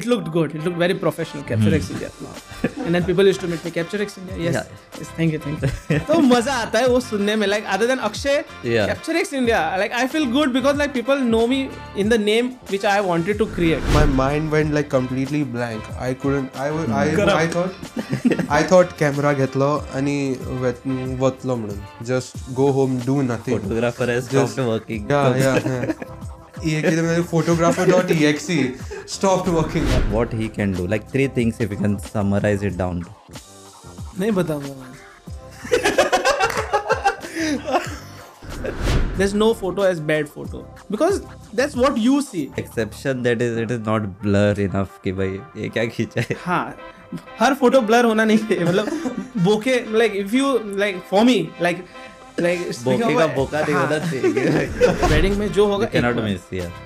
it looked good. It looked very professional. Capture X India. and then people used to meet me. Capture X India. Yes. Yeah. Yes. Thank you. Thank you. तो मजा आता है वो सुनने में. Like other than Akshay, Yeah. Capture X India. Like I feel good because like people know me in the name which I wanted to create. my mind went like completely blank i couldn't i wa- I, Correct. I thought i thought camera घेतलो आणि वत- वतलो म्हणून just go home do nothing photographer has Just- stopped working yeah yeah, yeah. ये photographer.exe stopped working what he can do like three things if you can summarize it down नहीं बताऊँगा There's no photo as bad photo because that's what you see. exception that is it is not blur enough कि भाई ये क्या खींचा है हाँ हर photo blur होना नहीं चाहिए मतलब bokeh like if you like for me like wedding में जो होगा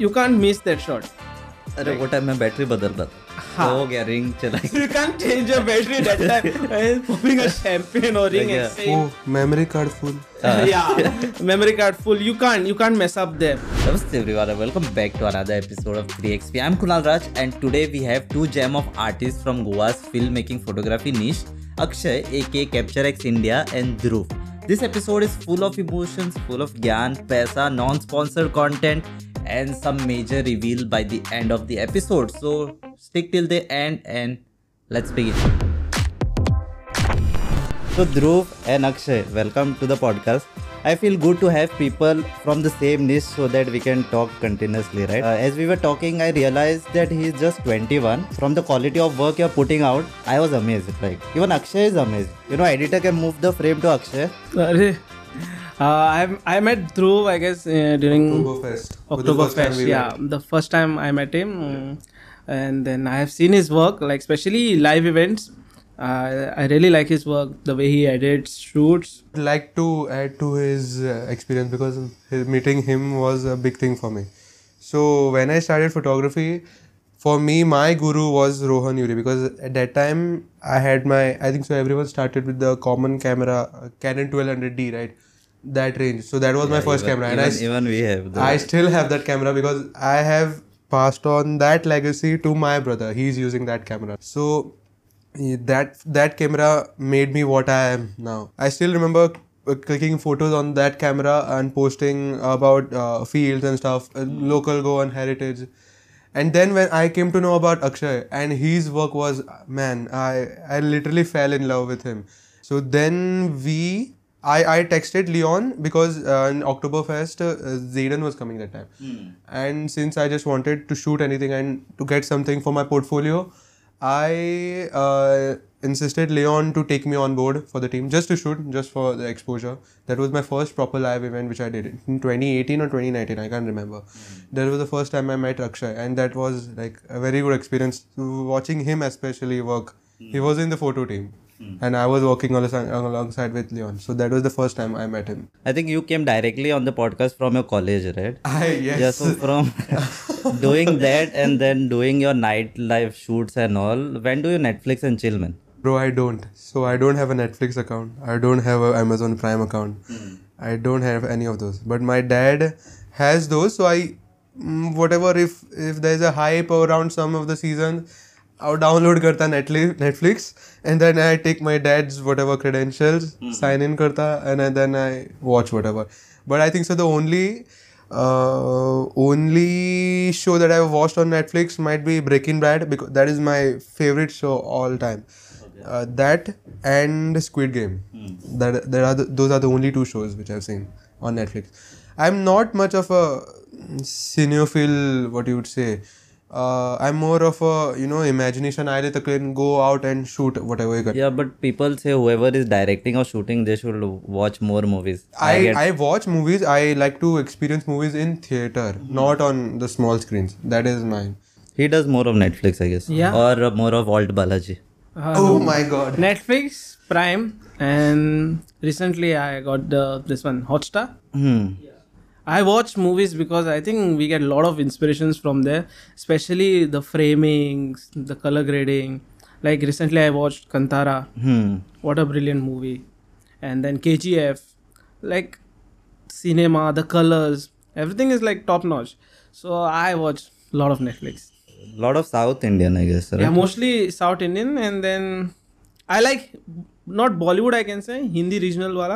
you can't miss that shot अरे वो टाइम मैं बैटरी बदलता था। हो। गया रिंग चला you can't change your battery that time popping a champagne और ring oh memory card full या memory card full you can't you can't mess up them नमस्ते everyone welcome back to another episode of 3XP I am Kunal Raj and today we have two gem of artist from Goa's film making photography niche Akshay a capture X India and Dhruv This episode is full of emotions, full of gyan, paisa, non-sponsored content and some major reveal by the end of the episode. So stick till the end and let's begin. So Dhruv and Akshay, welcome to the podcast. I feel good to have people from the same niche so that we can talk continuously, right? Uh, as we were talking, I realized that he's just 21. From the quality of work you're putting out, I was amazed. Like even Akshay is amazed. You know, editor can move the frame to Akshay. Arre. Uh, I I met Dhruv, I guess, uh, during Oktoberfest For the first Oktoberfest. we Yeah, met. the first time I met him, and then I have seen his work, like especially live events. Uh, I really like his work, the way he edits, shoots. I'd like to add to his uh, experience because his meeting him was a big thing for me. So when I started photography, for me my guru was Rohan Yuri because at that time I had my I think so everyone started with the common camera uh, Canon 1200D right that range. So that was my first even, camera and even, I, s- even we have. The, I still have that camera because I have passed on that legacy to my brother. He's using that camera. So that that camera made me what I am now. I still remember uh, clicking photos on that camera and posting about uh, fields and stuff, uh, local Goan heritage. And then when I came to know about Akshay and his work was man, I I literally fell in love with him. So then we I, I texted Leon because uh, in Oktoberfest, uh, Zaeden was coming that time. And since I just wanted to shoot anything and to get something for my portfolio, I uh, insisted Leon to take me on board for the team just to shoot, just for the exposure. That was my first proper live event which I did in 2018 or 2019, I can't remember. That was the first time I met Akshay, and that was like a very good experience. Watching him especially work, he was in the photo team and I was working alongside, alongside with Leon. So that was the first time I met him. I think you came directly on the podcast from your college, right? I yes. Yeah, so from doing that and then doing your nightlife shoots and all, when do you Netflix and chill, man? Bro, I don't. So I don't have a Netflix account. I don't have a Amazon Prime account. I don't have any of those. But my dad has those. So I, mm, whatever if if there's a hype around some of the seasons, I'll download karta Netflix, Netflix, and then I take my dad's whatever credentials, mm-hmm. sign in karta, and then I watch whatever. But I think so. The only uh, only show that I've watched on Netflix might be Breaking Bad because that is my favorite show all time. Uh, that and Squid Game. Mm. That there are the, those are the only two shows which I've seen on Netflix. I'm not much of a cinephile. What you would say. Uh, I'm more of a you know imagination. I let can go out and shoot whatever you got. Yeah, but people say whoever is directing or shooting, they should watch more movies. I, get- I watch movies. I like to experience movies in theater, not on the small screens. That is mine. he does more of Netflix, I guess. Yeah. Or uh, more of Alt Balaji. Uh, oh my god. Netflix, Prime, and recently I got the this one Hotstar. Hmm. I watch movies because I think we get a lot of inspirations from there, especially the framings, the color grading. Like recently, I watched Kantara. Hmm. What a brilliant movie! And then KGF, like cinema, the colors, everything is like top notch. So I watch a lot of Netflix. A lot of South Indian, I guess. Right? Yeah, mostly South Indian, and then I like not Bollywood I can say Hindi regional वाला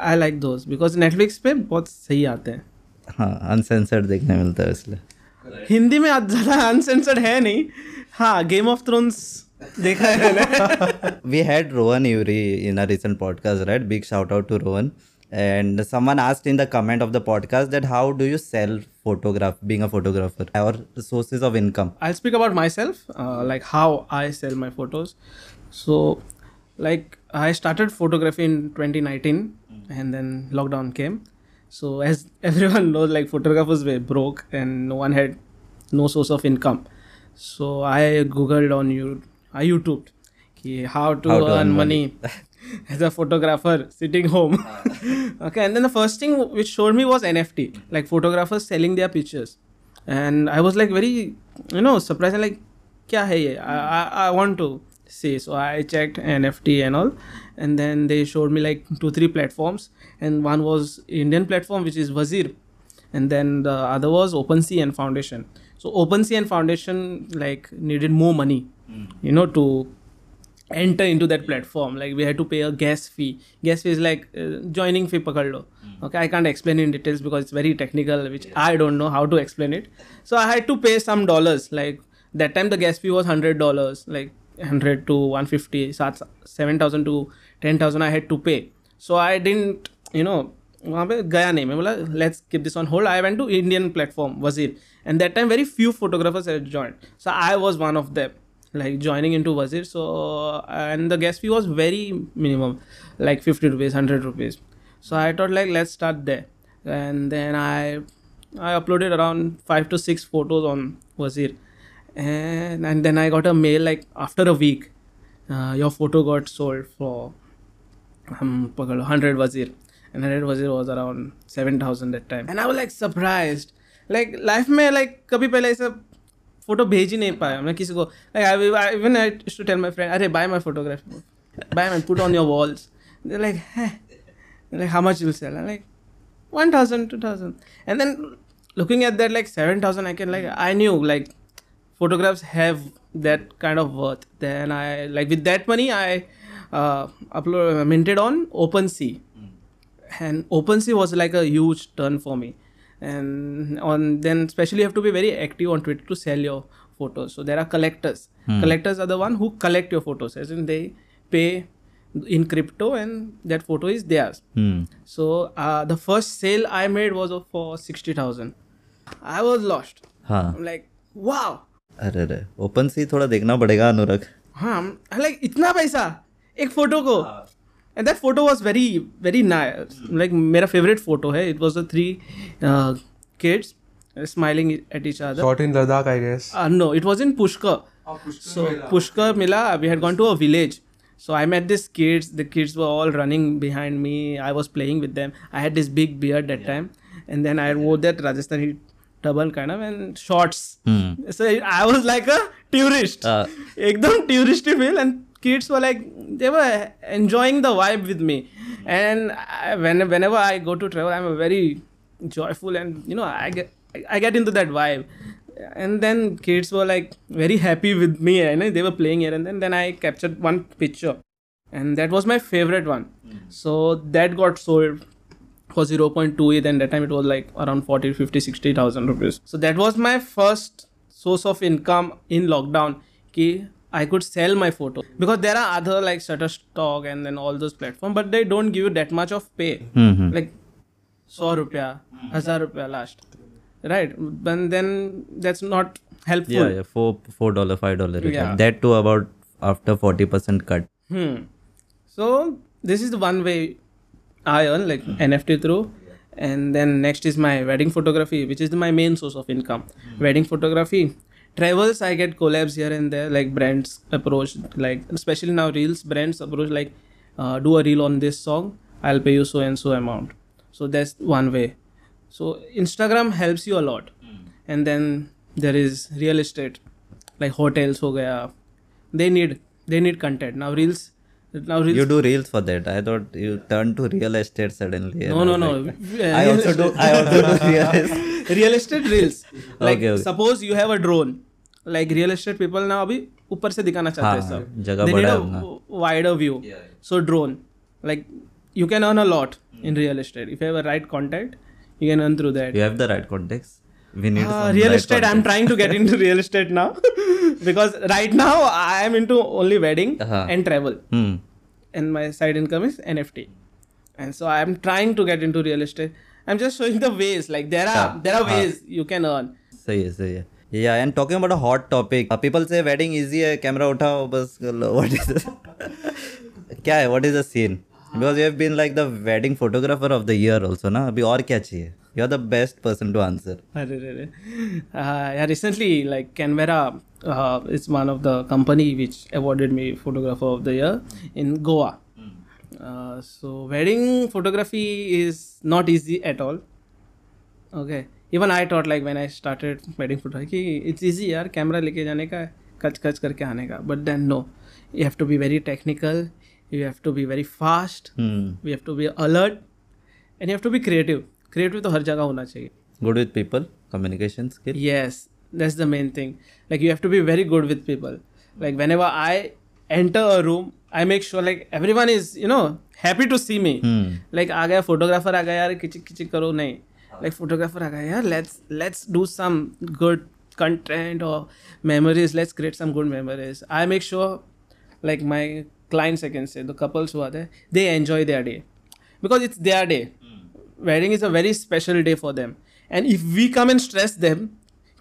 I like दोस्त because Netflix पे बहुत सही आते हैं। हाँ uncensored देखने मिलता है इसलिए। हिंदी में आज ज़्यादा अनसेंसर्ड है नहीं। हाँ गेम ऑफ़ थ्रोन्स देखा है we had Rohan Yuri in a recent podcast right big shout out to Rohan and Suman asked in the comment of the podcast that how do you sell photograph being a photographer our sources of income I speak about myself like how I sell my photos so like I started photography in 2019, hmm. and then lockdown came. So as everyone knows, like photographers were broke and no one had no source of income. So I googled on you, I YouTubed how to, How to earn, earn money. as a photographer sitting home. okay, and then the first thing which showed me was NFT, hmm. like photographers selling their pictures, and I was like very, you know, surprised. Like, kya hai ye? I, I, I want to see. So I checked NFT and all, and then they showed me like two three platforms, and one was Indian platform which is Wazir, and then the other was OpenSea and Foundation. So OpenSea and Foundation like needed more money, you know, to enter into that platform. Like we had to pay a gas fee. Gas fee is like uh, joining fee pakad lo okay i can't explain in details because it's very technical which i don't know how to explain it. So i had to pay some dollars. Like that time the gas fee was 100 dollars. Like 100 to 150 सात 7000 to 10000 i had to pay so i didn't you know वहाँ पे गया नहीं मैं बोला let's keep this on hold I went to Indian platform Wazir and that time very few photographers had joined so I was one of them like joining into Wazir. So and the gas fee was very minimum, like 50 rupees, 100 rupees. So I thought like let's start there. And then I I uploaded around five to six photos on Wazir. And and then I got a mail like after a week, uh, your photo got sold for um, 100 Wazir. And 100 Wazir was around 7000 that time. And I was like surprised. Like life में like कभी पहले ऐसा photo भेज ही नहीं पाया मैं किसी को like even I to tell my friend अरे bye my photography bye my put on your walls like like how much will sell like 1000 2000 and then looking at that like 7000 i can like i knew like photographs have that kind of worth. Then i like with that money i uh, upload minted on OpenSea. And OpenSea was like a huge turn for me. And on then especially you have to be very active on Twitter to sell your photos. So there are collectors. Collectors are the one who collect your photos as in they pay in crypto and that photo is theirs. Hmm. so uh, the first sale I made was for 60000 I was lost. हाँ I'm like wow अरे अरे open सी थोड़ा देखना पड़ेगा अनुरग। हाँ like इतना पैसा? एक फ़ोटो को? And that photo was very very like मेरा फेवरेट फ़ोटो है. It was the three kids smiling at each other shot in Ladakh I guess no it was in Pushkar so Pushkar मिला we had gone to a village so I met this kids the kids were all running behind me I was playing with them I had this big beard that time and then I वो that Rajasthani turban kind of and shorts. Hmm. So I was like a tourist. Uh, एकदम touristy feel and kids were like they were enjoying the vibe with me and I, when, whenever i go to travel i'm a very joyful and you know i get i get into that vibe and then kids were like very happy with me and they were playing here and then then i captured one picture and that was my favorite one so that got sold for 0.28 and that time it was like around 40 50 60000 rupees. So that was my first source of income in lockdown ki i could sell my photo. Because there are other like shutterstock and then all those platforms but they don't give you that much of pay. Mm-hmm. like 100 rupiya 1000 rupiya last. Right? And then that's not helpful. Yeah, yeah four four dollar five dollar yeah. that too about after 40 percent cut. Hmm. so this is the one way I earn like hmm. NFT through, and then next is my wedding photography, which is my main source of income. Hmm. Wedding photography, travels I get collabs here and there, like brands approach, like especially now reels brands approach like, uh, do a reel on this song, I'll pay you so and so amount. So that's one way. So Instagram helps you a lot, hmm. and then there is real estate, like hotels ho gaya. They need they need content now. Reels now reels. you do reels for that i thought you turned to real estate suddenly and no I no was no. like, i also do i also do real estate real estate reels. Like Okay, okay. suppose you have a drone like real estate people now अभी ऊपर से दिखाना चाहते हैं हाँ, सब जगह they बड़ा need है a उनका। w- wider view so drone like you can earn a lot in real estate if you have a right contact you can earn through that You have the right context. We need uh, some real estate i'm trying to get into real estate now because right now i am into only wedding Uh-huh. and travel Hmm. and my side income is nft and so i'm trying to get into real estate i'm just showing the ways like there are Yeah. there are हाँ. ways you can earn सही है सही है yeah and talking about a hot topic uh, people say wedding easy है camera उठाओ बस what is क्या है what is the scene because you have been like the wedding photographer of the year also ना अभी और क्या चाहिए you are the best person to answer अरे रे रे uh, yeah recently like canberra uh, is one of the company which awarded me photographer of the year in goa uh, so wedding photography is not easy at all okay even i thought like when i started wedding photography कि it's easy यार camera लेके जाने का कच कच करके आने का but then no you have to be very technical You have to be very fast hmm. you have to be alert and you have to be creative creative तो हर जगह होना चाहिए good with people communication skill Yes, that's the main thing. Like you have to be very good with people. Like whenever I enter a room, I make sure like everyone is you know happy to see me. hmm. Like आ गया photographer आ गया यार किचिक किचिक करो नहीं. Like photographer आ गया यार let's let's do some good content or memories. Let's create some good memories. I make sure like my clients I can say the couples who are there they enjoy their day because it's their day. wedding is a very special day for them and if we come and stress them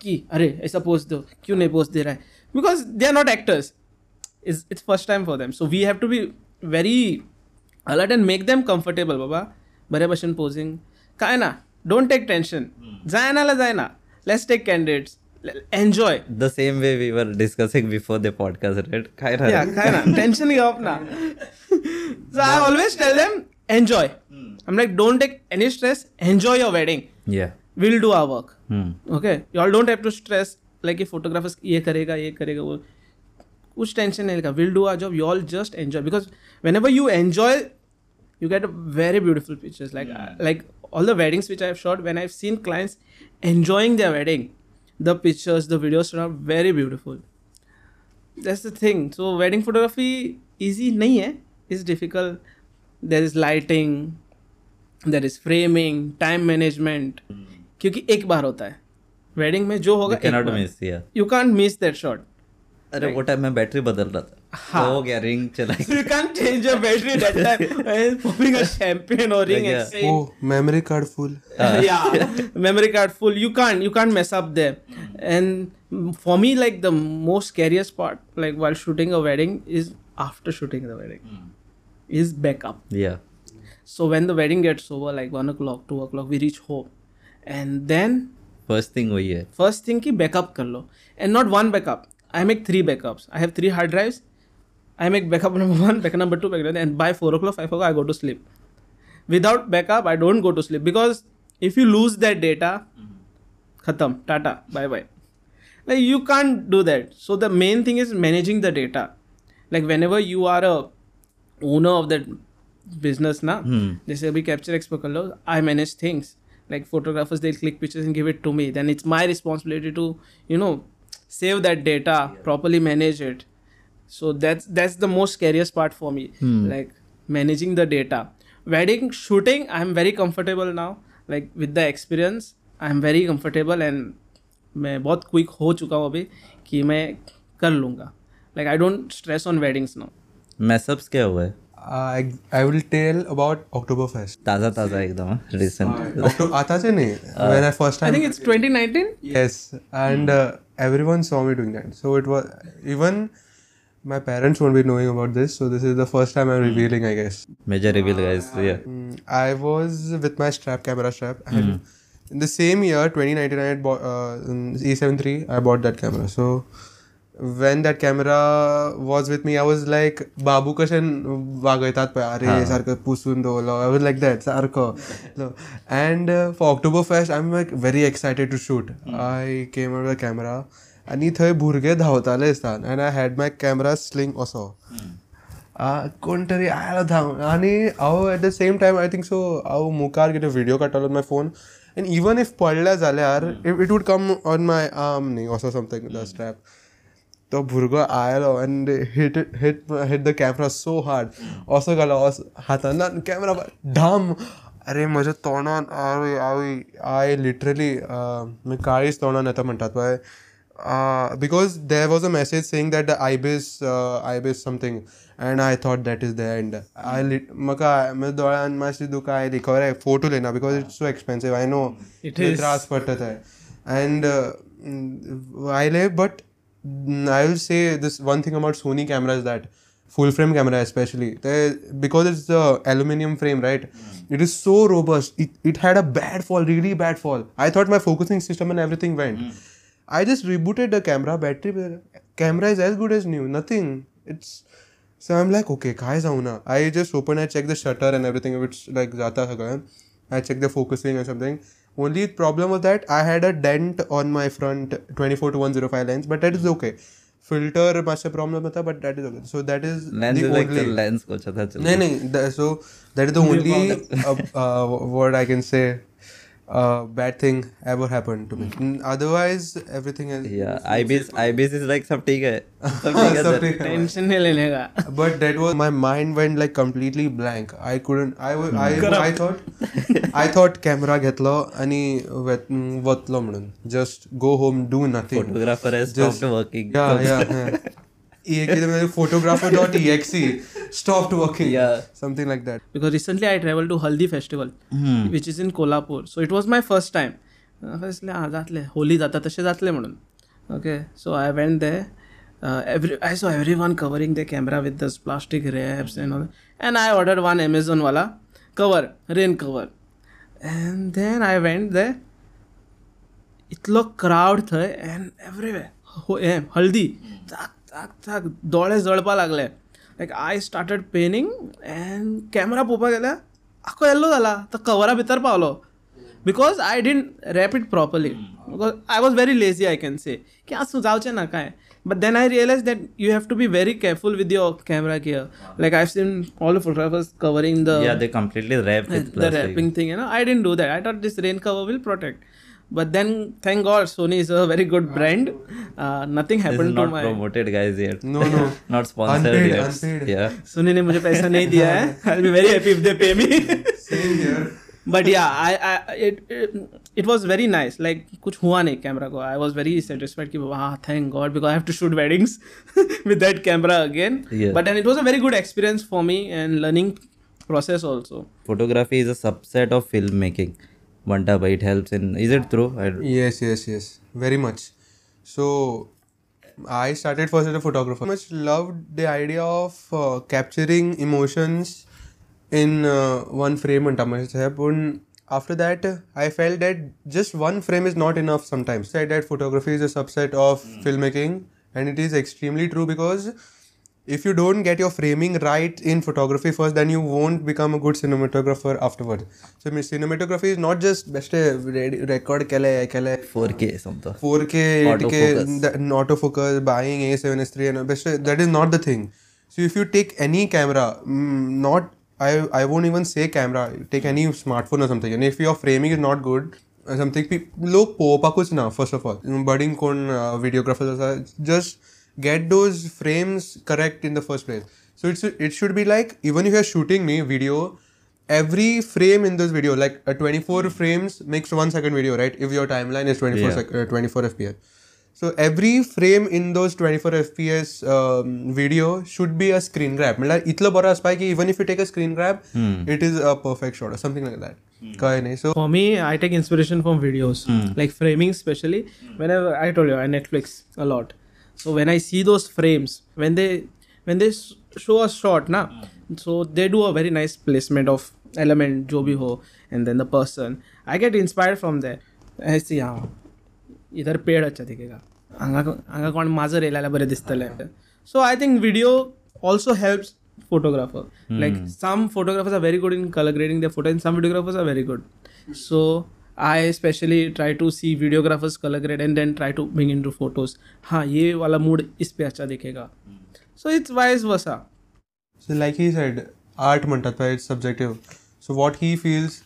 कि अरे ऐसा post दो क्यों नहीं post दे रहा है because they are not actors it's it's first time for them so we have to be very alert and make them comfortable बाबा बरे भशेन पोजिंग काय ना डोंट टेक टेन्शन जाय नाला जाय ना let's take candidates enjoy the same way we were discussing before the podcast right काय yeah, राहिलं? काय ना टेन्शन घेऊ ना so I always tell them enjoy. I'm like don't take any stress. Enjoy your wedding. yeah We'll do our work. hmm. Okay, you all don't have to stress like ये photographers ये करेगा ये करेगा वो कुछ tension नहीं लेगा will do our job you all just enjoy because whenever you enjoy you get very beautiful pictures like like all the weddings which i have shot when i've seen clients enjoying their wedding the pictures the videos are very beautiful that's the thing so wedding photography easy nahi hai it's difficult there is lighting there is framing time management क्योंकि एक बार होता है wedding में जो होगा you cannot miss yeah you can't miss that shot अरे वो टाइम में बैटरी बदल रहा था हो। गया रिंग चला you can't change your battery that time popping a champagne और ring oh memory card full या memory card full you can't you can't mess up there and for me like the most scariest part like while shooting a wedding is after shooting the wedding is backup या so when the wedding gets over like 1 o'clock 2 o'clock we reach home and then first thing वही है। First thing की backup कर लो. And not one backup I make three backups I have three hard drives I make backup number one, backup number two, backup number and by four o'clock, five o'clock, I go to sleep. Without backup, I don't go to sleep because if you lose that data, khatam, tata, bye bye. Like you can't do that. So the main thing is managing the data. Like whenever you are a owner of that business, na, hmm. they say we capture expert I manage things. Like photographers, they'll click pictures and give it to me. Then it's my responsibility to, you know, save that data, yeah. properly manage it so that's that's the most scariest part for me like managing the data wedding shooting i'm very comfortable now like with the experience i'm very comfortable and मैं बहुत quick हो चुका हूँ अभी कि मैं कर लूँगा like I don't stress on weddings now mess ups क्या हुआ है I I will tell about Oktoberfest. ताज़ा ताज़ा एकदम रिसेंट आता से नहीं when I first I time think it's 2019 yes and uh, everyone saw me doing that so it was even my parents won't be knowing about this so this is the first time i'm hmm. revealing i guess. Major reveal guys. Uh, yeah. Mm, i was with my strap camera strap and hmm. in the same year 2019 i bought uh, a73 i bought that camera. So when that camera was with me i was like babu कशेन वागयतात पळय अरे सारखं पुसून दवरलो I was like that सारको and for October fest I am like i came to shoot I came आनी थंय भुरगे धांवताले दिसता and I had my camera sling असो कोण तरी आयलो धांव. आनी हांव at the same time I think so हांव मुखार कितें व्हिडियो काडटालो my phone and even if पडल्या जाल्यार it would come on my arm न्ही असो समथींग द स्ट्रॅप तो भुरगो आयलो and hit hit hit the camera so hard असो घालो असो हातांतल्यान कॅमेरा धाम. अरे म्हज्या तोंडान आवय आवय आय लिटरली काळीच तोंडान येता म्हणटात पळय uh, because there was a message saying that the ibis uh, ibis something and i thought that is the end i lit म्हाका म्हज्या दोळ्यान मातशी दुकां आयली खरें फोटो लेना because it's so expensive I know It is. त्रास पडटा थंय and आयले but I will say this one thing about Sony camera is that full frame camera especially they, because it's the aluminum frame right it is so robust it, it had a bad fall really bad fall i thought my focusing system and everything went i just rebooted the camera battery camera is as good as new nothing it's so i'm like okay काय जाऊना i just open i check the shutter and everything if it's like जाता सगळं i check the focusing or something only problem was that i had a dent on my front 24 to 105 lens but that is okay filter मातशें problem जाता but that is okay so that is lens the is only actual lens को अच्छा चल no, no. So that is the only uh, uh, what I can say uh, bad thing ever happened to me. Mm, Otherwise, everything is. या Ibis Ibis is like सब ठीक है सब ठीक है सर Something- टेंशन नहीं लेने का But that was my mind went like completely blank. I couldn't. I was. I, I thought. I thought camera घेतलो आणि वत- वतलो म्हणून just go home do nothing. Photographer has Just- stopped working Yeah, yeah. yeah. Holi जाता तसे जातले म्हणून okay I went there every so every one covering camera camera with the plastic wraps and all and I order one ॲमेझॉनवाला cover rain cover and then I went there इतना crowd थे and everywhere हल्दी चाक चाक दोळे जळपा लागले. Like I started panning and camera पळोवपाक गेल्यार आख्खो yellow जाला तो कवरा भितर Paulo. Because I didn't wrap it properly because I was very lazy I can say की आसूं जावचें ना कांय? But then I realise that you have to be very careful with your camera gear like I seen all photographers covering the या they completely wrap with the plastic wrapping thing, you know. I didn't do that. I thought this rain cover will protect. But then, thank God, Sony is a very good brand. Uh, nothing This is happened to not my. promoted guys yet. No, no. not sponsored Unpaid, yet. unpaid. Yeah. Sony ने मुझे पैसा नहीं दिया है. I'll be very happy if they pay me. Same here. but yeah, I, I it, it it was very nice. Like कुछ हुआ नहीं camera को. I was very satisfied कि वाह thank God because I have to shoot weddings with that camera again. Yeah. But then it was a very good experience for me and learning process also. Photography is a subset of filmmaking. Vanta, but it helps in. Is it true? Yes, yes, yes. Very much. So I started first as a photographer. Much loved the idea of uh, capturing emotions in uh, one frame and But after that, I felt that just one frame is not enough sometimes. Said that photography is a subset of filmmaking, and it is extremely true because if you don't get your framing right in photography first, then you won't become a good cinematographer afterwards. So I mean, cinematography is not just best record kele kele 4K something. 4K, 8K, Autofocus. the, autofocus, buying A7S3 and best that is not the thing. So if you take any camera, mm, not I I won't even say camera, take any smartphone or something, and if your framing is not good. or Something people लोग पोवपाकूच ना first of all budding कोण uh, videographers आसा just get those frames correct in the first place so it's it should be like even if you're shooting me video every frame in this video like a 24 frames makes one second video right if your timeline is 24 Yeah. sec- uh, 24 fps so every frame in those 24 fps um, video should be a screen grab मतलब इतलं बरं असपाय की even if you take a screen grab it is a perfect shot or something like that कळ्ळें न्ही so For me, I take inspiration from videos, like framing, especially. Whenever I told you, I Netflix a lot. So when I see those frames, when they when they s- show a shot, na, so they do a very nice placement of element, जो भी हो, and then the person. I get inspired from there. I see, हाँ, इधर पेड़ अच्छा दिखेगा हांगा हांगा कोण माजर येयलें जाल्यार बरें दिसतलें सो I think video also helps photographer like some photographers are very good in color grading their photo and some videographers are very good so I specially try to see videographers colour grade and then try to bring in to photos हाँ ये वाला mood इस पे अच्छा दिखेगा। So it's wise वसा so like he said art म्हणटात पळय it's subjective so what he feels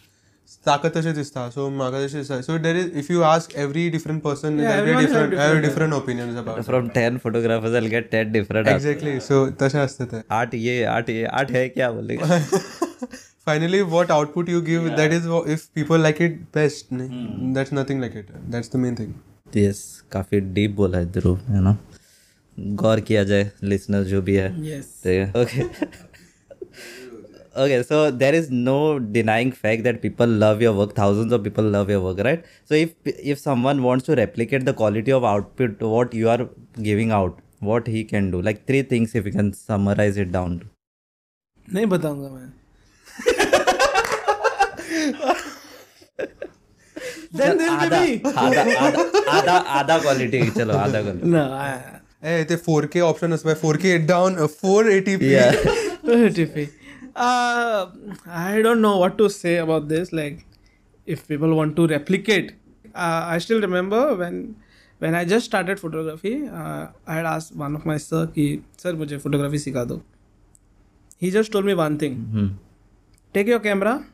ताका तशें दिसता. सो म्हाका तशें दिसता so there is if you ask every different person every different opinion from ten photographers I get ten different exactly so तशें आसता ते आर्ट ये आर्ट ये आर्ट है क्या बोलेगा finally what output you give yeah. that is if people like it best nahi? that's nothing like it that's the main thing yes काफ़ी deep बोला है ध्रुव है ना गौर किया जाए लिसनर जो भी है Yes. okay okay so there is no denying fact that people love your work thousands of people love your work right so if if someone wants to replicate the quality of output what you are giving out what he can do like three things if you can summarize it down नहीं बताऊँगा मैं four K option four K down four eighty I don't know what to say about if people want to replicate I still remember photography I had ask one of my sir कि sir मुझे photography सिखा दो. He just told me one thing Take your camera.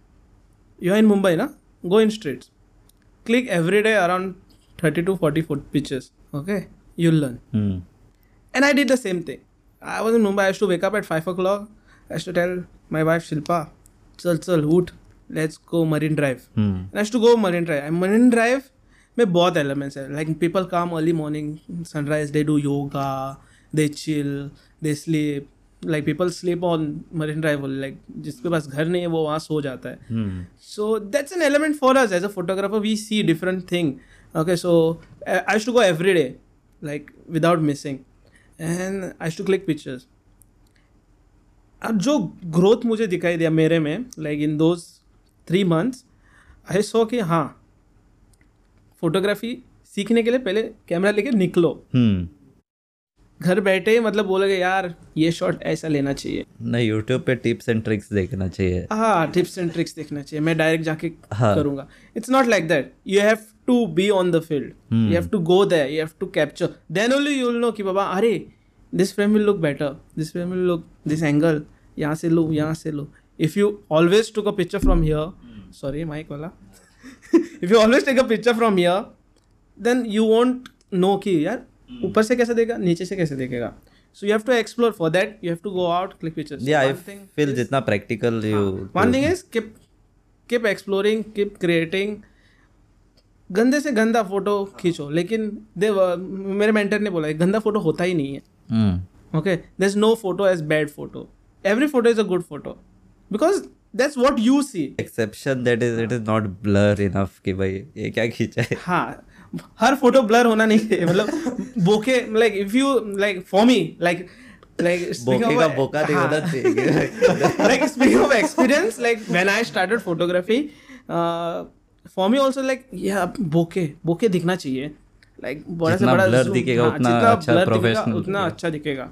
You are in Mumbai, na? Go in streets. Click every day around 30 to 40 foot pictures. Okay, you'll learn. Hmm. And I did the same thing. I was in Mumbai. I used to wake up at 5 o'clock. I used to tell my wife Shilpa, chal chal hoot, let's go Marine Drive. Hmm. And I used to go Marine Drive. And Marine Drive में बहुत elements है. Like people come early morning, sunrise, they do yoga, they chill, they sleep. like people sleep on Marine Drive like जिसके पास घर नहीं है वो वहाँ सो जाता है। So that's an element for us as a photographer we see different thing okay so I should go every day like without missing and I should click pictures अब जो ग्रोथ मुझे दिखाई दिया मेरे में लाइक इन दो थ्री मंथ्स आई सो कि हाँ फोटोग्राफी सीखने के लिए पहले कैमरा लेके निकलो. हम्म। घर बैठे ही मतलब बोलोगे यार ये शॉट ऐसा लेना चाहिए. नहीं यूट्यूब पे टिप्स एंड ट्रिक्स देखना चाहिए। हाँ टिप्स एंड ट्रिक्स देखना चाहिए। मैं डायरेक्ट जाके हाँ. करूँगा। It's not like that you have to be on the field. You have to go there you have to capture then only you will know कि बाबा अरे this frame will look better this frame will look this angle यहाँ से लो यहाँ से लो. If you always took a picture from here sorry mike वाला। If you always take a picture from here then you won't know कि यार ऊपर से कैसे देगा? नीचे से कैसे देखेगा? So you have to explore for that you have to go out click pictures या आई फील जितना practical you one thing is keep keep exploring keep creating गंदे से गंदा फ़ोटो खींचो लेकिन दे मेरे मेंटर ने बोला गंदा फ़ोटो होता ही नहीं है. Hmm. Okay there is no photo as bad photo every photo is a good photo because that's what you see exception that is it is not blur enough कि भाई ये क्या खींचा है? हाँ. हर फ़ोटो ब्लर होना नहीं चाहिए। मतलब bokeh like if you like for me like bokeh दिखना चाहिए। Like बड़ा ब्लर दिखेगा उतना अच्छा प्रोफेशनल उतना अच्छा दिखेगा।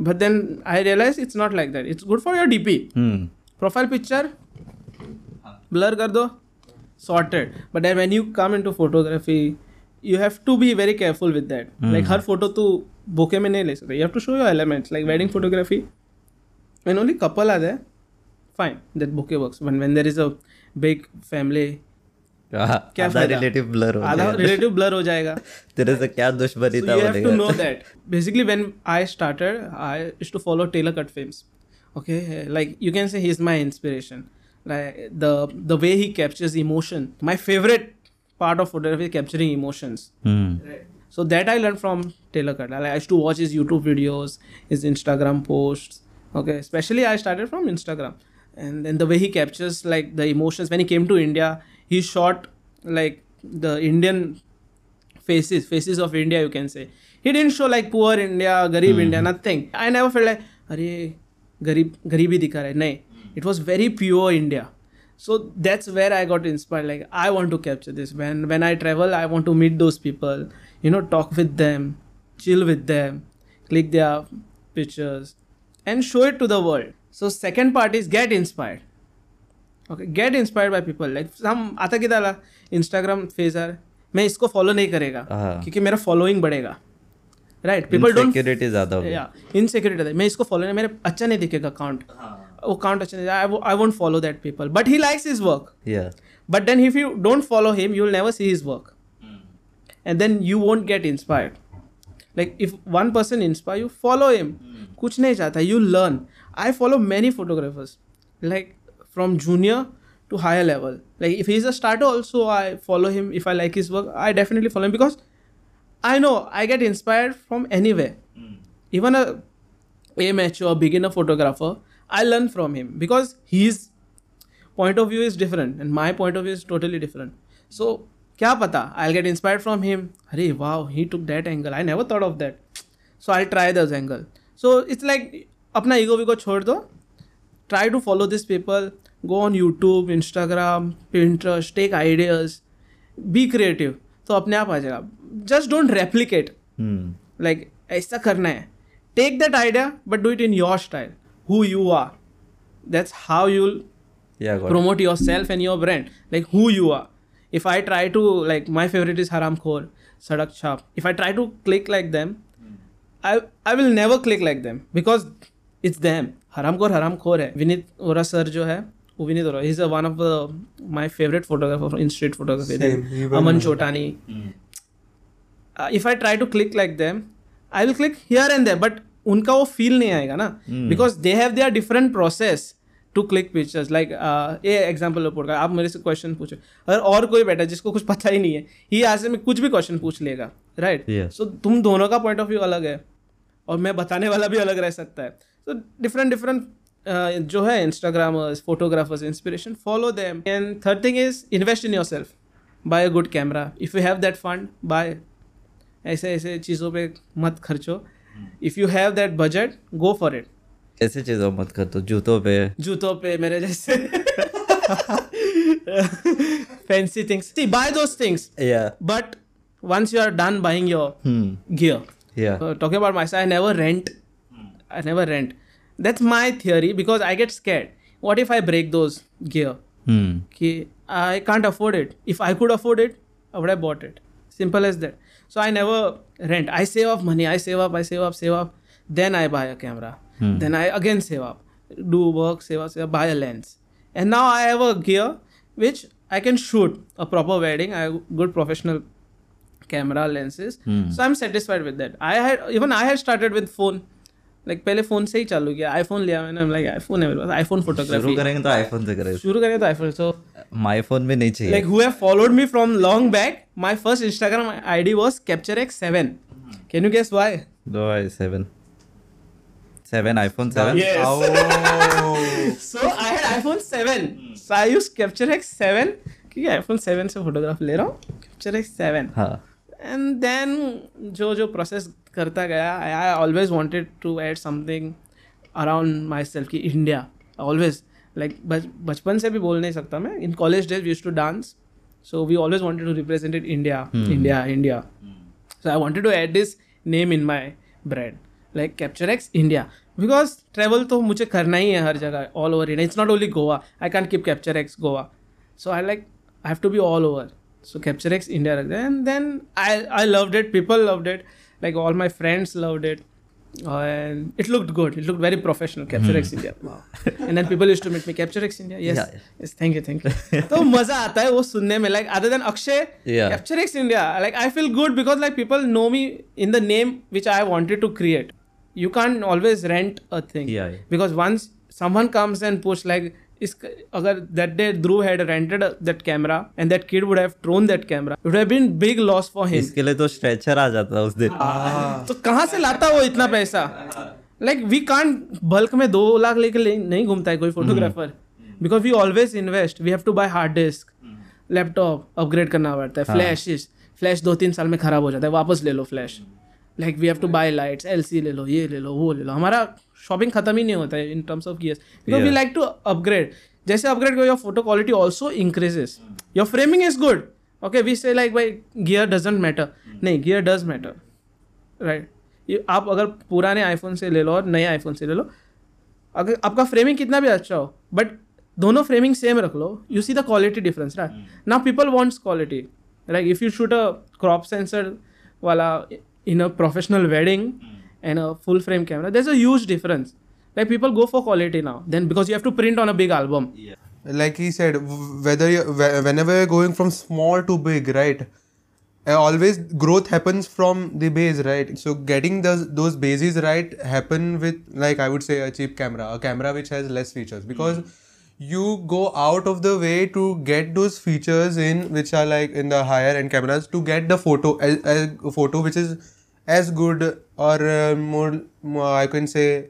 But then I realize it's not like that it's good for your DP profile picture blur कर दो sorted but when you come into photography you have to be very careful with that like her photo तू bokeh में नहीं ले सकते. You have to show your elements like wedding photography and only couple ah there fine that bokeh work one when there is a big family way से ही captures emotion my favourite part of photography is capturing emotions Hmm. so that i learned from taylor cut i used to watch his youtube videos his instagram posts okay especially i started from instagram and then the way he captures like the emotions when he came to india he shot like the indian faces faces of india you can say he didn't show like poor india garib india nothing i never felt like अरे गरीब गरीबी दिखा रहा है नहीं it was very pure india so that's where i got inspired like i want to capture this when when i travel i want to meet those people you know talk with them chill with them click their pictures and show it to the world so second part is get inspired okay get inspired by people like some आता किधर ला Instagram face है मैं इसको follow नहीं करेगा हाँ। क्योंकि मेरा फॉलोइंग बढ़ेगा राइट पीपल डोंट Insecurity ज्यादा होगी या इनसिक्योरिटी मैं इसको फॉलो नहीं मेरे अच्छा नहीं दिखेगा oh count I w- I won't follow that people. But he likes his work. Yeah. But then if you don't follow him you'll never see his work. Hmm. And then you won't get inspired. Like if one person inspire you follow him. Kuch nahi chahta you learn. I follow many photographers. Like from junior to higher level. Like if he's a starter also i follow him. If i like his work i definitely follow him because i know i get inspired from anywhere. Mm. even a amateur beginner photographer I learn from him because he is point of view is different and my point of view is totally different so क्या पता? I get inspired from him अरे wow he took that angle I never thought of that so I try this angle so it's like अपना ego वीगो छोड़ दो. Try to follow this people go on YouTube Instagram Pinterest take ideas be creative तो अपने आप आ जाएगा. Just don't replicate like ऐसा करना है. Take that idea but do it in your style who you are. That's how you'll yeah, promote it. yourself and your brand. Like who you are. If i try to like my favorite is haram core sadak shop if i try to click like them i i will never click like them because it's them. Haram core haram core hai. Vineet Vohra sir jo hai Vineet Vohra, he's a, one of the, my favorite photographer in street photography. Same, Aman Chotani. Mm. Uh, if I try to click like them, I will click here and there, but उनका वो feel नहीं आएगा ना। Because they have their different process to click pictures like ये example report का आप मेरे से क्वेश्चन पूछो। अगर और कोई बैठा है जिसको कुछ पता ही नहीं है ही आज से में कुछ भी क्वेश्चन पूछ लेगा राइट Yeah. सो तुम दोनों का पॉइंट ऑफ़ व्यू अलग है। और मैं बताने वाला भी अलग रह सकता है। तो डिफरेंट डिफरेंट जो है Instagrammers photographers inspiration follow them and third thing is invest in yourself buy a good camera if you have that fund buy ऐसे ऐसे चीज़ों पे मत खर्चो। If you have that budget go for it ऐसे चीज़ों मत कर तो जूतों पे जूतों पे मेरे जैसे fancy things buy those things या but once you are done buying your hmm gear या uh, talking about myself i never rent i never rent that's my theory because i get scared what if i break those gear hmm कि I can't afford it. If I could afford it, I would have bought it. Simple as that. So I never rent. I save up money. I save up. I save up. Save up. Then I buy a camera. Hmm. Then I again save up. Do work. Save up. Save up. Buy a lens. And now I have a gear which I can shoot a proper wedding. I have good professional camera lenses. Hmm. So I'm satisfied with that. I had even I had started with phone. Like पहले phone से ही चालू किया। IPhone लिया मैंने। Like iPhone है मेरे पास। आईफोन फोटोग्राफी शुरू करेंगे तो आईफोन से करेंगे शुरू करेंगे तो आईफोन सो माय फ़ोन में नहीं चाहिए। Like who have followed me from long back my first Instagram ID was capture X 7 can you guess why though I seven seven iPhone seven so I had iPhone seven so I use capture X seven क्योंकि iPhone seven से photograph ले रहा हूँ। Capture X seven हाँ। And then जो जो process करता गया। I always wanted to add something around myself की इंडिया ऑलवेज लाइक बचपन से भी बोल नहीं सकता मैं। In college days use to dance so we always wanted to represented India India India so I wanted to add this name in my brand like capture X India because travel तो मुझे करना ही है हर जगह all over India it's not only Goa I can keep capture X Goa so I like I have to be all over so capture X India रख and then I I love that people love that Like all my friends loved it. And it looked good. It looked very professional. CaptureX India. Wow. And then people used to meet me. CaptureX India. Yes. Yeah. Yes. Thank you. Thank you. तो मजा आता है वो सुनने में. Like other than Akshay, Yeah. CaptureX India. Like I feel good because like people know me in the name which I wanted to create. You can't always rent a thing. Yeah, yeah. Because once someone comes and push like is अगर that day Dhruv had rented a, that camera and that kid would have thrown that camera, it would have been big loss for him. इसके लिए तो stretcher आ जाता उस दिन। तो कहाँ से लाता वो इतना पैसा? लाइक वी कांट बल्क में दो लाख लेके ले, नहीं घूमता है कोई photographer because we always invest we have to buy hard disk laptop upgrade करना पड़ता है फ्लैश फ्लैश दो तीन साल में खराब हो जाता है वापस ले लो flash like we have to buy lights LC ले लो ये ले लो वो ले लो। हमारा शॉपिंग खत्म ही नहीं होता है in terms of gears because we like to upgrade जैसे अपग्रेड करो your photo quality also increases your framing is good okay we say like भाई गियर डजेंट मैटर नहीं गियर डज मैटर राइट ये आप अगर पुराने आईफोन से ले लो और नए आईफोन से ले लो अगर आपका फ्रेमिंग कितना भी अच्छा हो बट दोनों फ्रेमिंग सेम रख लो you see the quality difference right now people wants quality right if you shoot a crop sensor वाला in a professional wedding hmm. and a full frame camera there's a huge difference. Like people go for quality now then because you have to print on a big album. Yeah. like he said whether you whenever you're going from small to big right uh, always growth happens from the base right? So getting those those bases right happen with like i would say a cheap camera a camera which has less features. Hmm. Because mm. you go out of the way to get those features in which are like in the higher end cameras to get the photo a, a photo which is as good or uh, more, more i can say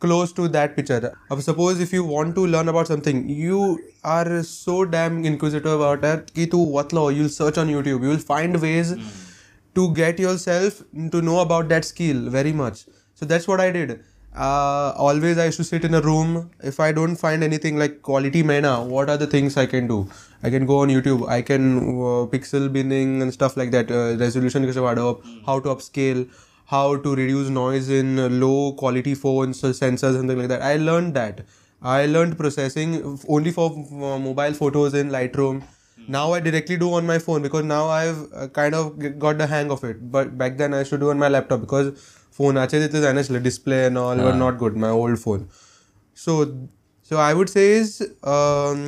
close to that picture. Suppose if you want to learn about something, you are so damn inquisitive about that तू watlo, you'll search on YouTube, you'll find ways to get yourself to know about that skill very much. So that's what I did Uh, always I used to sit in a room. If I don't find anything like quality mena, what are the things I can do? I can go on YouTube. I can uh, pixel binning and stuff like that. Uh, resolution कैसे बढ़ाओ, how to upscale, how to reduce noise in uh, low quality phones, uh, sensors, something like that. I learned that. I learned processing only for uh, mobile photos in Lightroom. Now I directly do on my phone because now I've uh, kind of g- got the hang of it. But back then I used to do on my laptop because फोनाचे तितले जाए ना display and all were not good my old phone so so I would say is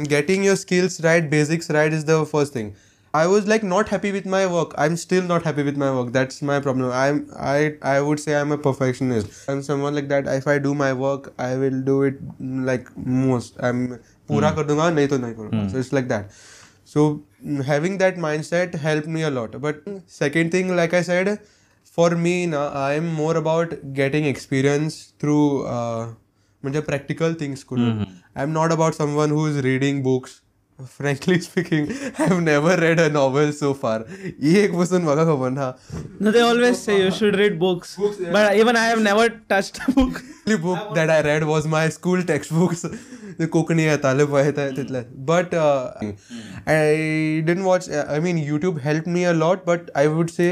getting your skills right basics right is the first thing I was like not happy with my work I am still not happy with my work that is my problem I I would say I am a perfectionist I am someone like that if I do my work I will do it like most I am पूरा hmm. कर दूँगा नहीं तो नहीं करूँगा. So it's like that so having that mindset help me a lot lot but second thing like I said for me now i'm more about getting experience through uh, practical things i'm not about someone who's reading books. Frankly speaking i've never read a novel so far. ek person maga khabar na no they always say you should read books, but even i have never touched a book. The book that i read was my school textbooks. The kokani atale pahita titla but uh, i didn't watch i mean youtube helped me a lot but i would say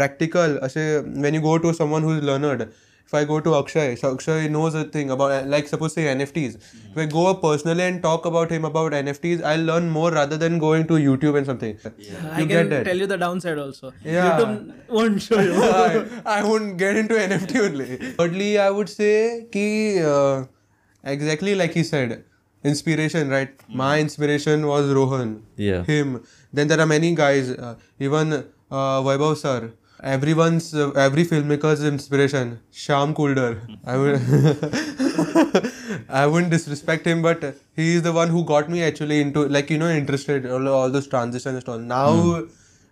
practical. अशे when you go to someone who's learned. If I go to Akshay, so Akshay knows a thing about like suppose say NFTs. If I go up personally and talk about him about NFTs, I'll learn more rather than going to YouTube and something. I You can get that? tell you the downside also. Yeah. YouTube won't show you. I, I won't get into NFT only. Thirdly, I would say ki uh, exactly like he said, inspiration, right? My inspiration was Rohan. Yeah. Him. Then there are many guys, uh, even uh, Vaibhav sir. Everyone's uh, every filmmaker's inspiration. Sam Kolder. I would I wouldn't disrespect him, but he is the one who got me actually into like you know interested all, all those transitions and all. Now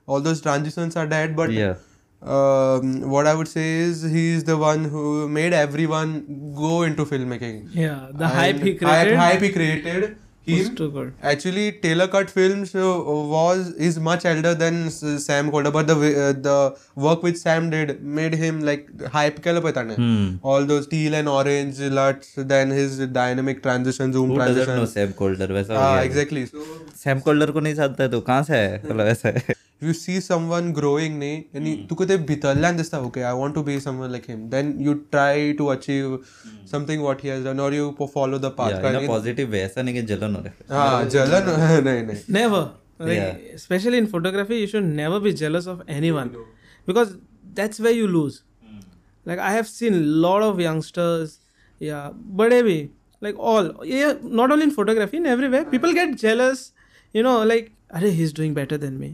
all those transitions are dead, but Yeah. um, what I would say is he is the one who made everyone go into filmmaking. Yeah, the hype he created Hype, hype he created. Good. actually, Taylor Cut Films uh, was is much elder than Sam Kolder, but the uh, the work which Sam did made him like hype केलं पता Hmm. All those teal and orange LUTs, then his dynamic transition, zoom Who transition. Who doesn't know Sam Sam वैसा हो Ah, exactly. So Sam कोल्डर को नहीं जानता तो कहाँ से है मतलब ऐसा है if you see someone growing न्ही आणि तुका ते भितरल्यान दिसता okay I want to be someone like him then you try to achieve something what he has done or you follow the Yeah, in a path positive way ऐसा नहीं कि जलन हो रहा है हा जलन नाही नाही Never. Like, Yeah. Especially in photography, you should never be jealous of anyone because that's where you lose. Like I have seen a lot of youngsters, yeah, but maybe like all, yeah, not only in photography, in everywhere, people get jealous. You know, like, अरे he's doing better than me.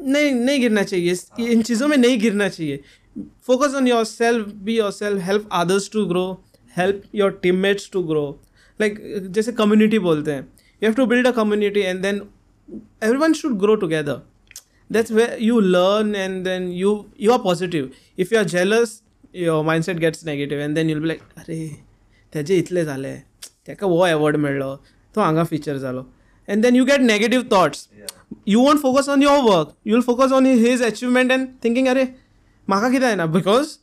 नहीं नहीं गिरना चाहिए। इस- इन चीज़ों में नहीं गिरना चाहिए। Focus on yourself be yourself help others to grow help your teammates to grow like जैसे कम्युनिटी बोलते हैं। You have to build a community and then everyone should grow together that's where you learn and then you you are positive if you are jealous your mindset gets negative and then you'll be like अरे त्याचे इतले झाले ताका हो award मेळ्ळो तो हांगा feature जालो and then you get negative thoughts you won't focus on your work. You'll focus on his achievement and thinking are maka kida hai na? Because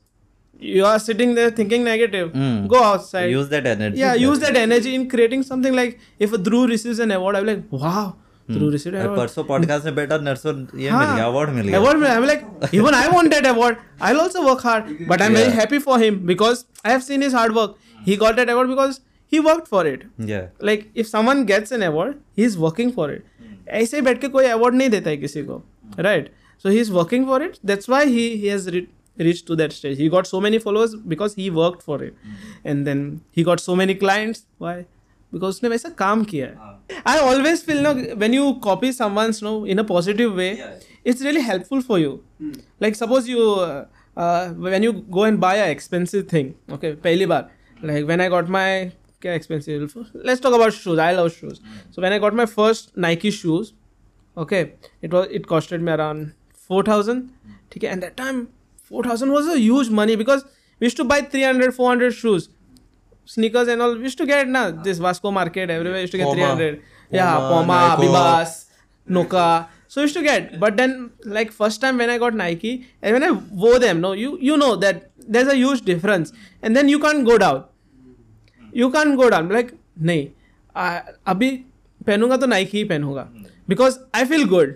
you are sitting there thinking negative. Hmm. Go outside. Use that energy. Yeah use that energy in creating something like if Dhruv receives an award i'm like wow Dhruv hmm. received an award. परसों podcast में बेटा नर्सों ये मिल गया award मिल गया award मिला I am like even I want that award I will also work hard but I am very happy for him because I have seen his hard work he he worked for it. Yeah. Like if someone gets an award he's working for it. ऐसे ही बैठ के कोई award नहीं देता है किसी को right so he is working for it that's why he's reach to that stage he got so many followers because he work for it and then he got so many clients why because उसने वैसा काम किया है। I always feel no when you copy some someone's no in a positive way it's really helpful for you like suppose you when you go and buy a expensive thing okay पहली बार like when I got my got my kya expensive let's talk about shoes. I love shoes. So when i got my first nike shoes okay it was it costed me around 4000 okay and that time 4000 was a huge money because we used to buy 300 400 shoes. Sneakers and all we used to get now this vasco market everywhere used to get Puma. 300 yeah poma Nyko. bibas noka so used to get. But then like first time when i got nike and when i wore them no you you know that there's a huge difference. And then you can't go down you can go down like नहीं. आ, अभी पहनूँगा तो Nike ही पहनूँगा. Because I feel good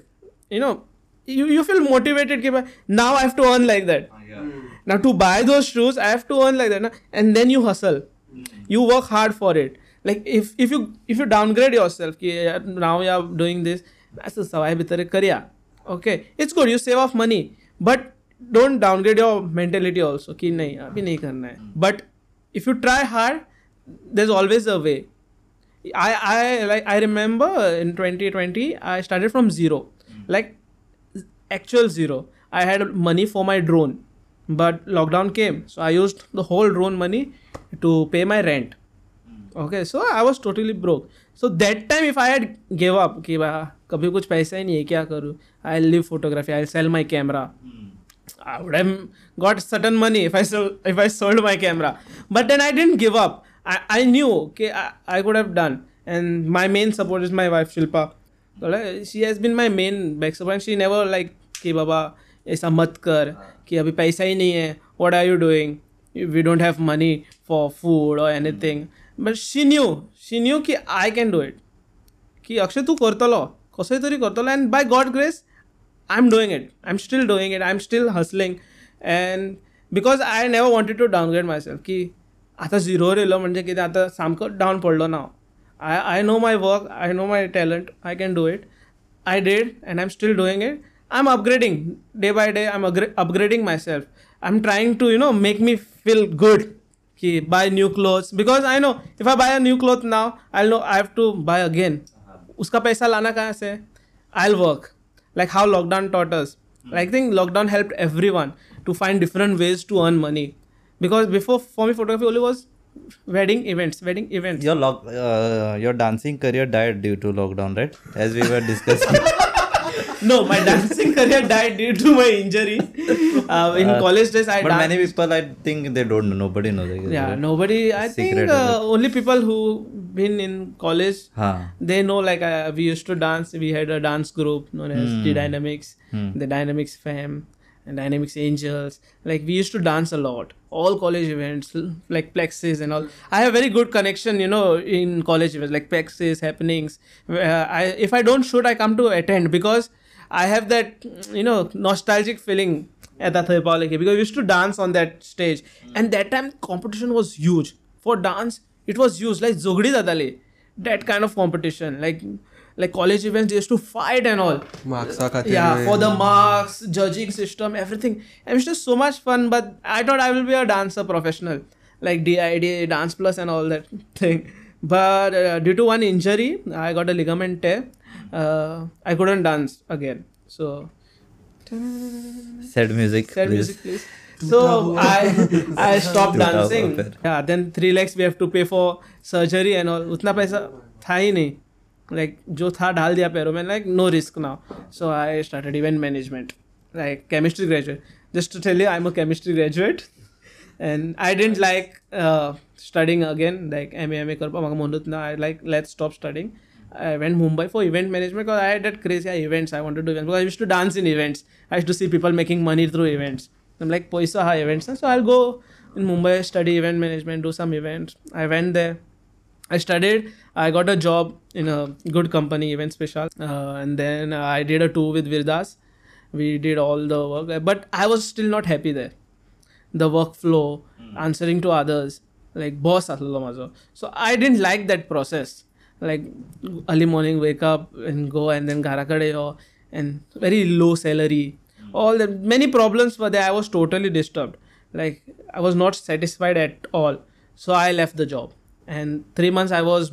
you know you you feel motivated कि now I have to earn like that now to buy those shoes I have to earn like that ना and then you hustle you work hard for it like if if you if you downgrade yourself कि now you are doing this ऐसे सवाई भीतर करिया. Okay it's good you save of money but don't downgrade your mentality also कि नहीं अभी नहीं करना है. But if you try hard there's always a way. I I like I remember in 2020 I started from zero, like actual zero. I had money for my drone, but lockdown came, so I used the whole drone money to pay my rent. Okay, so I was totally broke. So that time, if I had give up, कि बा कभी कुछ पैसा ही नहीं है क्या करूँ? I'll leave photography. I'll sell my camera. I would have got certain money if I sold if I sold my camera. But then I didn't give up. I, I knew okay I, I could have done. And my main support is my wife Shilpa. So, like, she has been my main back support and she never like कि बाबा ऐसा मत कर कि अभी पैसा ही नहीं है what are you doing we don't have money for food or anything but she knew she knew कि I can do it की अक्षय तू करतलो कसंय तरी करतलो and bye God grace I am doing it I am still doing it I am steel hustling and because I never wanted to डावनग्रेड my self की आता झिरोर येयलो म्हणजे कितें? आतां सामको डावन पडलो ना हांव I I know my work I know my talent I can do it I did and I am still doing it I am upgrading day by day I am upgrading myself I am trying to you know make me feel good कि buy new clothes because I know if I buy a new cloth now I know I have to buy again उसका पैसा लाना कहाँ से? L work like how lockdown taught us I think lockdown help everyone to find different ways to earn money because before for me photography only was wedding events wedding events Your lock, uh, your dancing career died due to lockdown, right? As we were discussing. no my dancing career died due to my injury uh, in Uh, college days I but many people, I think they don't know. Nobody knows. Guess, yeah right? nobody I think Secret, uh, only people who been in college Huh. they know like uh, we used to dance we had a dance group known as the Hmm. dynamics Hmm. the dynamics fam and dynamics angels like we used to dance a lot all college events like plexus and all. I have very good connection you know in college events like plexus happenings. Where i if i don't shoot i come to attend because i have that you know nostalgic feeling at that Thirupaliki because we used to dance on that stage. And that time competition was huge. For dance it was huge. Like zogdi dadale that kind of competition. Like like college events they used to fight and all Marks are yeah for the marks judging system everything and it was just so much fun but i thought i will be a dancer professional like did dance plus and all that thing but uh, due to one injury i got a ligament tear uh, i couldn't dance again so Sad music. sad please. music please so i i stopped dancing yeah then three lakhs we have to pay for surgery and all उतना पैसा था ही नहीं like जो था डाल दिया पैरों में लाइक नो रिस्क ना so I started event management like chemistry graduate just to tell you I am a chemistry graduate and I didn't like studying again like M A M A करपा म्हणूच ना I like let stop studying I went Mumbai for event management because I that craze I events I want to do because I to dance in events I to see people making money through events like पयसो आहा events so I go in Mumbai study event management do some events I went there I studied. I got a job in a good company, Event Special, uh, and then I did a tour with Vir Das. We did all the work, but I was still not happy there. The workflow, mm. answering to others, like boss asleलो So I didn't like that process. Like early morning, wake up and go, and then garakade and very low salary. Mm. All the many problems were there. I was totally disturbed. Like I was not satisfied at all. So I left the job and three months I was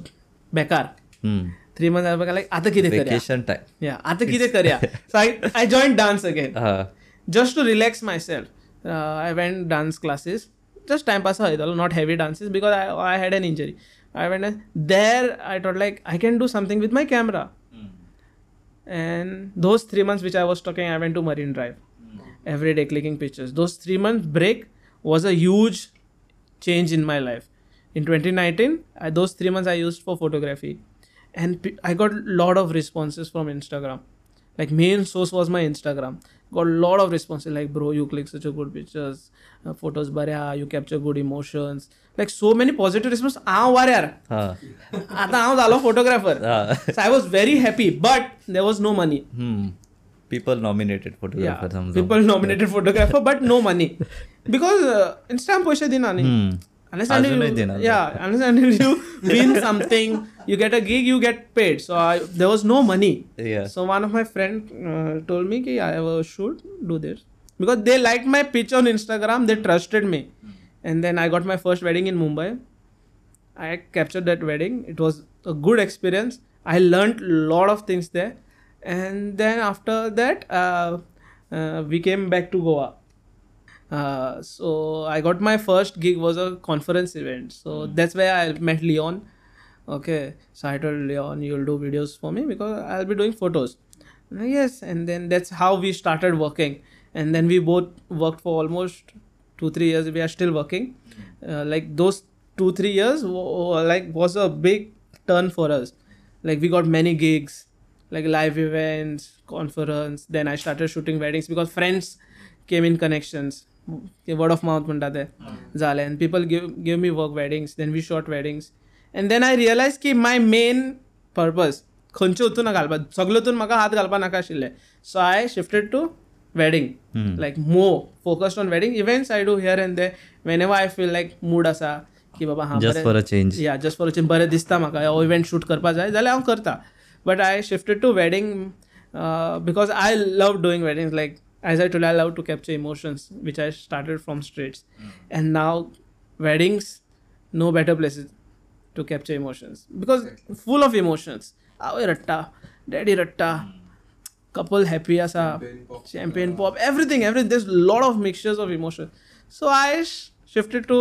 बेकार Hmm. Three months हांवें लायक आतां कितें करया Vacation time. या आतां कितें करया सो आय आय join dance again Uh, just to relax myself uh, i went dance classes just time pass hoytalo not heavy dances because I, I had an injury i went and there i thought like i can do something with my camera and those three months which i was talking i went to marine drive every day clicking pictures those three months break was a huge change in my life in 2019 I, those three months i used for photography and pe- i got lot of responses from instagram like main source was my instagram got a lot of responses like bro you click such a good pictures uh, photos barya you capture good emotions like so many positive response हांव वाऱ्यार uh, आतां हांव जालो photographer uh, so i was very happy but there was no money hmm. People nominated photographer. yeah समजा. people nominated photographer but no money because uh, insta पैसे दिना न्ही Hmm. unless until you, yeah unless until you win something you get a gig you get paid. So I, there was no money. Yeah. So one of my friend uh, told me that i should do this. Because they liked my pitch on instagram they trusted me. And then i got my first wedding in mumbai. I captured that wedding. It was a good experience. I learned a lot of things there. And then after that uh, uh, we came back to goa uh, so I got my first gig was a conference event. So that's where I met Leon. Okay, so I told Leon, you'll do videos for me because I'll be doing photos. And yes, and then that's how we started working. And then we both worked for almost two three years. We are still working. Uh, like those two three years, like was a big turn for us. Like we got many gigs, like live events, conference. Then I started shooting weddings because friends came in connections. Word of mouth म्हणतात ते. झालं and people give give me work weddings then we short weddings and then I realise की my main purpose खंयचे हातून घालपा सगळे हातून म्हाका हात घालपा नाका आशिल्ले. So I shifted to wedding like more focused on wedding events I do here and they whenever I feel like mood आसा की बाबा हा जस्ट चेंज या जस्ट फॉर चेंज बरें दिसता म्हाका हो इवेंट शूट करपा जाय जाल्यार हांव करता. But I shifted to wedding because I love doing weddings like as I told you, I love to capture emotions, which I started from streets. Mm. And now, weddings, no better places to capture emotions because exactly. full of emotions. Ah, Our ratta, daddy ratta, mm. couple happy asa, champagne pop, everything, everything. There's a lot of mixtures of emotions. So I shifted to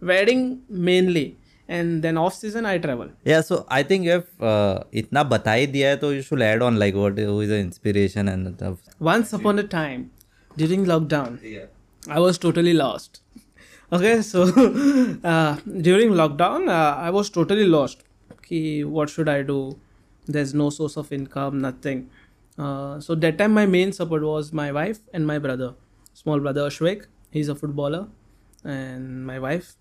wedding mainly and then off season I travel. Yeah, so I think if uh, itna batai diya hai, you should add on like what is the inspiration and stuff. Once upon a time, during lockdown, yeah. I was totally lost. okay, so uh, during lockdown, uh, I was totally lost. okay what should I do? There's no source of income, nothing. Uh, so that time, my main support was my wife and my brother, small brother Ashwek. He's a footballer, and my wife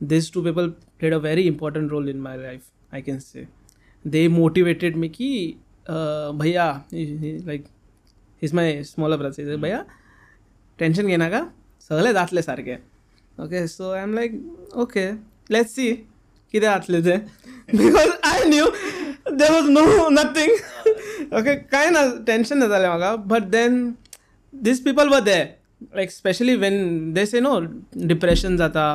this two people played a very important role in my life I can say they motivated me की भैया like is my small brother भैया tension घे नका सगळे जातले सारखे. Okay so I am like okay let see किती जातले ते. Because I knew there was no nothing okay काय ना टेन्शन नाही झालं म्हाका but then these people were there like specially when they से नो डिप्रेशन जाता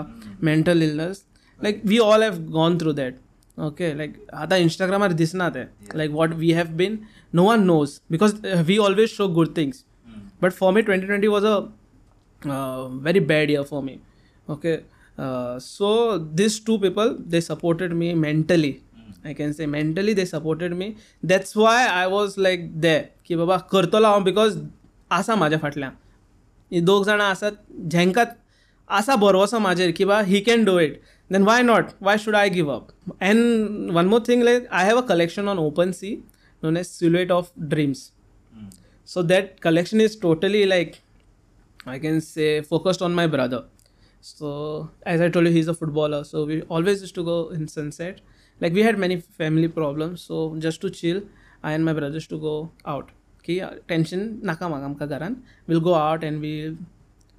mental illness like we all have gone through that okay लायक आतां इंस्टाग्रामार दिसना तें लायक what we have been no one knows because we always show good things but for me 2020 was a uh, very bad year for me okay uh, so these two people they supported me mentally i can say mentally they supported me that's why i was like there की बाबा करतलो हांव because आसा म्हाज्या फाटल्यान ही दोग जाणां आसात जेंकां आसा भरवोसो म्हाजेर की बा he can do it then why not why should I give up and one more thing like I have a collection on open sea known as सिल्युएट of dreams so that collection is totally like i can say focused on my brother so as i told you he's a footballer so we always used to go in sunset like we had many family problems so just to chill i and my brother used to go out maga amka garan we'll go out and we'll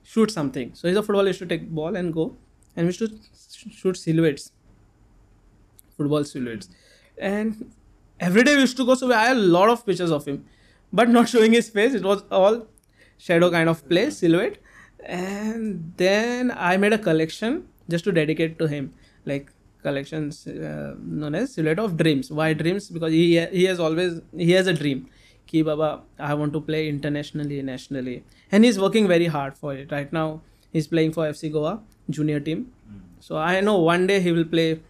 shoot something. So he's a footballer used to take ball and go. And we used to sh- shoot silhouettes. Football silhouettes. And every day we used to go so i had a lot of pictures of him. But not showing his face it was all shadow kind of play silhouette. And then i made a collection just to dedicate to him. Like collections uh, known as Silhouette of Dreams. Why dreams? Because he he has always he has a dream. Ki Baba, I want to play internationally, nationally, and he's working very hard for it. Right now, he's playing for FC Goa junior team. Hmm. So I know one day he will play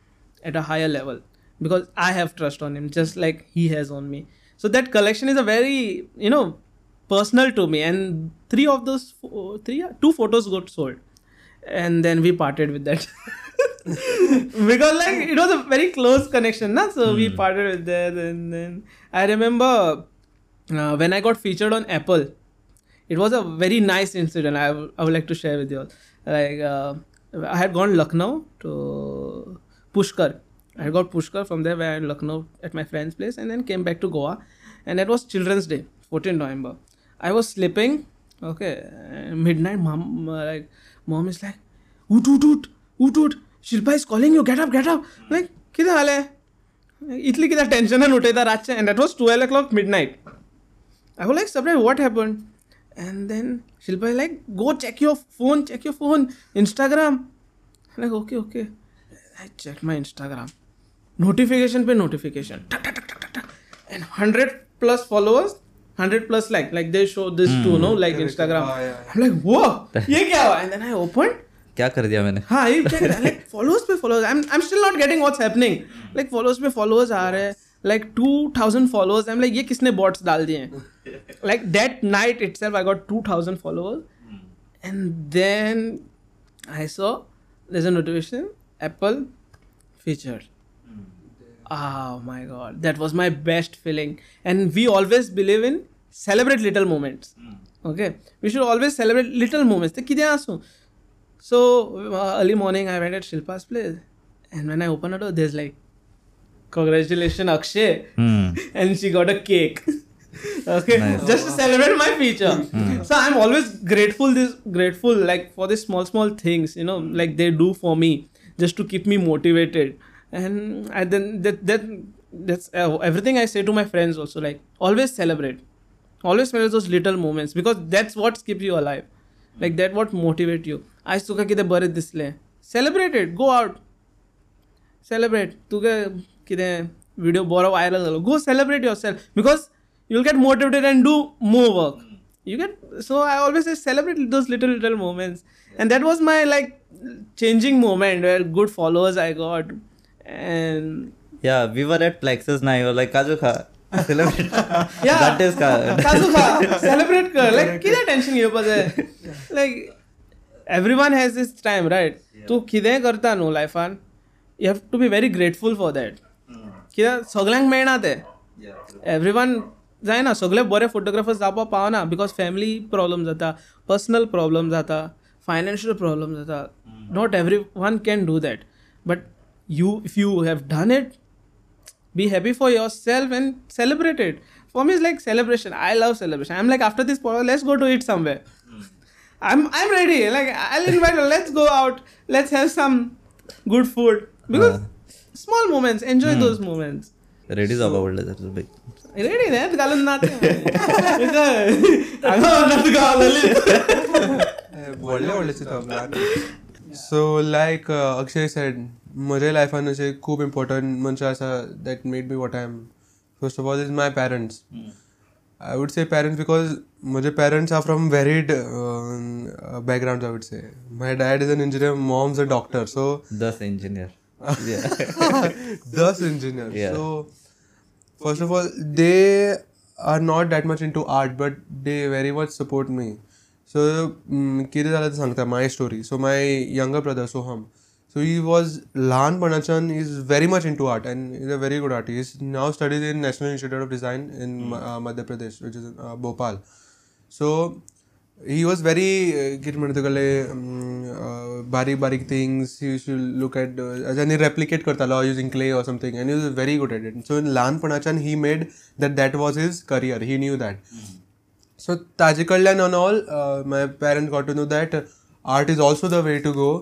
at a higher level because I have trust on him, just like he has on me. So that collection is a very you know personal to me, and three of those three two photos got sold, and then we parted with that. because like it was a very close connection na? so we hmm. parted with that and then i remember uh, when i got featured on apple it was a very nice incident I w- I would like to share with you all like uh, i had gone lucknow to pushkar i got pushkar from there where i lucknow at my friend's place and then came back to goa and it was children's day 14 november i was sleeping okay and midnight mom uh, like mom is like oot oot oot oot oot Shilpa is calling you get up get up like कितें जालें इतली कित्याक टेन्शनान उठयता रातचें and that was twelve O clock mid night I was like, surprised, what happened? And then Shilpa is like, go check your phone, check your phone, Instagram. I'm like, okay, okay. I checked my Instagram. Notification पे notification. Tuck, tuck, tuck, tuck, tuck. And 100 plus followers, 100 plus like, like they show this too, no? Like Instagram. Ah, yeah, I'm like, whoa, ये क्या हुआ? And then I opened. क्या कर दिया मैंने हाँ ये check it. like followers पे followers I'm I'm still not getting what's happening like followers पे followers आ रहे हैं like 2000 followers I'm like ये किसने bots डाल दिए हैं like that night itself, I got 2000 followers. Hmm. And then I saw there's a notification Apple feature. Hmm. Oh my god, that was my best feeling. And we always believe in celebrate little moments. Hmm. Okay, we should always celebrate little moments. So uh, early morning, I went at Shilpa's place, and when I opened the door, there's like, congratulations, Akshay, mm. and she got a cake. okay, Nice. just to celebrate my feature. So I'm always grateful. This grateful like for these small small things, you know, like they do for me, just to keep me motivated. And I then that that that's uh, everything I say to my friends also. Like always celebrate, always celebrate those little moments because that's what keeps you alive. Like that what motivate you. आज तुका कितें बरें दिसलें celebrate it go out celebrate तुगे कितें video बरो viral जालो गो celebrate your self because you will get motivated and do more work you get so i always say celebrate those little little moments and that was my like changing moment where good followers i got and Yeah, we were at Plexus now. You were like, Kaju kha. Celebrate. yeah That is ka. काजू खा celebrate कर like कितें tension घेवपाक जाय लायक every one has this time riot तूं कितेंय करता न्हू लायफान you have to be very grateful for that कित्याक सगल्यांक मेळना तें एवरी वन जायना सगळे बरे फोटोग्राफर्स जावपाक पावना बिकॉज फॅमिली प्रॉब्लम जाता पर्सनल प्रॉब्लम जाता फायनान्शियल प्रॉब्लम जाता not every one can do that but you if you have done it be happy for yourself and celebrate it. For me, it's like celebration. I love celebration. I'm like after this podcast, let's go to eat somewhere. I'm I'm ready. Like I'll invite her. Let's go out. Let's have some good food because small moments. Enjoy those moments. Ready जावपा पडलें तर तुका. Ready net घालून ना व्हडले व्हडले चिंतप सो like Akshay said म्हज्या लायफान अशे खूब इम्पॉर्टंट मनशां आसा that made me what I am first of all is my parents I would say parents because म्हजे parents are from varied background I would say my dad is an engineer mom's a doctor so Thus engineer. Yeah. thus engineer. Yeah. So first of all, they are not that much into art, but they very much support me. So mm, कितें जालें तें सांगता my story so my younger brother Soham so he was ल्हानपणाच्यान is very much in to art and is a very good artist now studies in national institute of design in Madhya Pradesh which is Bhopal so he was very uh, कितें म्हणटा तुगेले बारीक बारीक things you should look at आनी replicate करतालो using clay or something and use very good at it so ल्हानपणाच्यान he made that that was his career he knew that so ताजे कडल्यान on all my parent got to know that art is also the way to go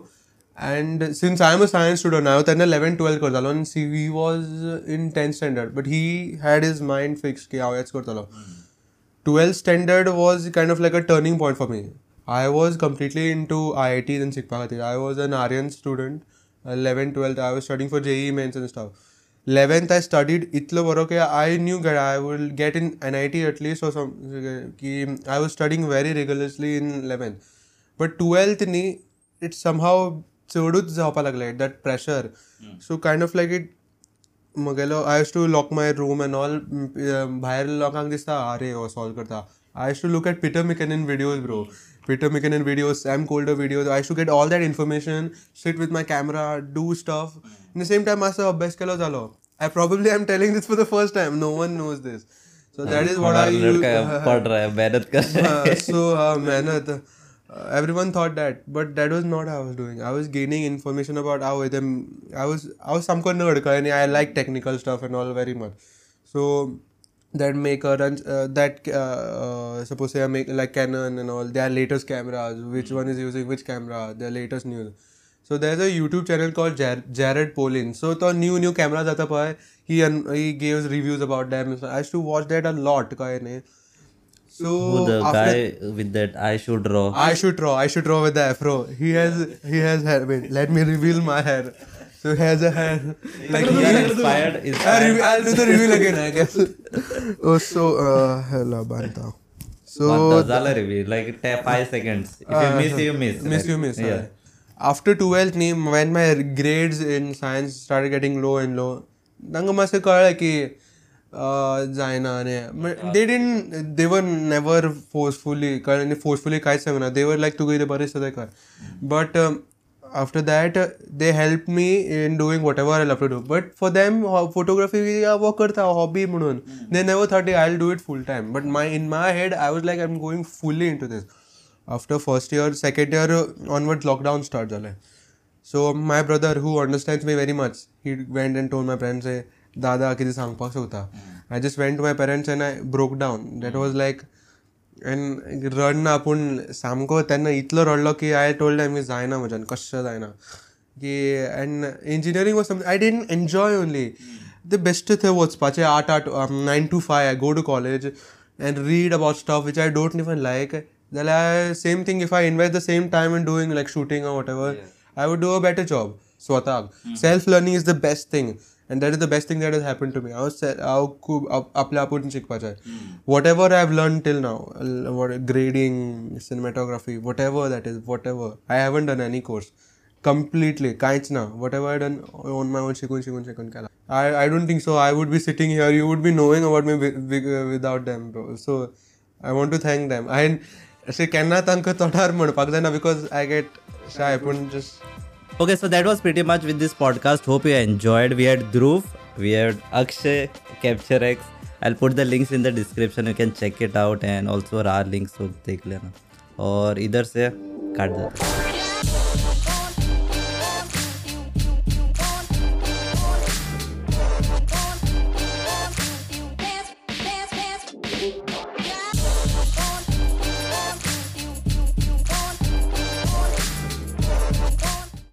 and since I am a science student हांव तेन्ना eleven twelve करतालो आनी see he was in tenth standard but he had his mind fix की हांव हेच करतलो 12th standard was kind of like a turning point for me. I was completely into IITs and Sikpa I was an Aryan student. 11th, 12th, I was studying for JEE mains and stuff. 11th, I studied itlo baro ke I knew that I will get in NIT at least or some. I was studying very rigorously in 11th. But 12th ni, it somehow चढूच जावपाक लागलें that pressure. Hmm. So kind of like it. मुगेलो I used to lock my room and all भायर लोकांक दिसता आरे हो solve करता। I used to look at Peter McKinnon in videos bro Peter McKinnon in videos Sam Kolder videos I used to get all that information sit with my camera do stuff in the same time मातसो अभ्यास केलो झालो I probably I am telling this for the first time no one knows this so that is what I per रहा है मेहनत कर सो मेहनत। uh, everyone thought that but that was not how i was doing. I was gaining information about how them i was i was some kind of nerd i like technical stuff and all very much. So that make a run uh, that uh, uh suppose say i make like canon and all their latest cameras which one is hmm. using which camera their latest news. So there's a youtube channel called Jar- jared polin. So the new new cameras aata he and he gives reviews about them. So i used to watch that a lot so the guy with that I should draw. I should draw. I should draw with the afro. He has he has hair. Wait, let me reveal my hair. So he has a hair. Like he inspired. inspired. I'll do the reveal again, I guess. oh, so uh, hello, Banta. So Banta reveal like five seconds. If you ah, miss, you miss. Miss, you miss. Yeah. After 12th when my grades in science started getting low and low, ನಂಗೆ ಮಸ್ತ್ ಕಳ್ಳ जायना आनी। They didn't they were never forcefully न्ही forcefully कांयच सांगना they were लायक तुका कितें बरें दिसता तें कर but after that they help me in doing whatever I love to do but for them photography वो करता हॉबी म्हणून they never thirty I do it full time but my in my head I was like I am going fully in to this after first year second year onward lockdown start जालें so my brother who understands me very much he went and told my friends दादा कितें सांगपाक सोदता. I just went to my parents and I broke down that was like an रडना पूण सामको तेन्ना इतलो रडलो की आय टोल्ड मी जायना म्हज्यान कशें जायना. की and engineering was something I didn't enjoy only the best थंय वचपाचें आठ आठ nine to five I go to college and read about stuff which I don't even like जाल्यार same thing if I invest the same time in doing like shooting or whatever I would do a better job स्वताक. Self learning is the best thing and that is the best thing that is happen to me हांव हांव खूब आप- आपल्या आपूण शिकपाचें whatever I have learn till now grading cinematography whatever that is whatever I haven't done any course completely कांयच ना whatever I done on my own शिकून शिकून शिकून केला I I don't think so I would be sitting here you would be knowing about me without bro so I want to thank them I अशें केन्ना तांकां तोंडार म्हणपाक जायना बिकॉज आय गेट शाय पूण just Okay, so that was pretty much with this podcast. Hope you enjoyed. We had Dhruv, we had Akshay, Capture X. I'll put the links in the description. You can check it out and also our links so देख लेना और इधर से काट देते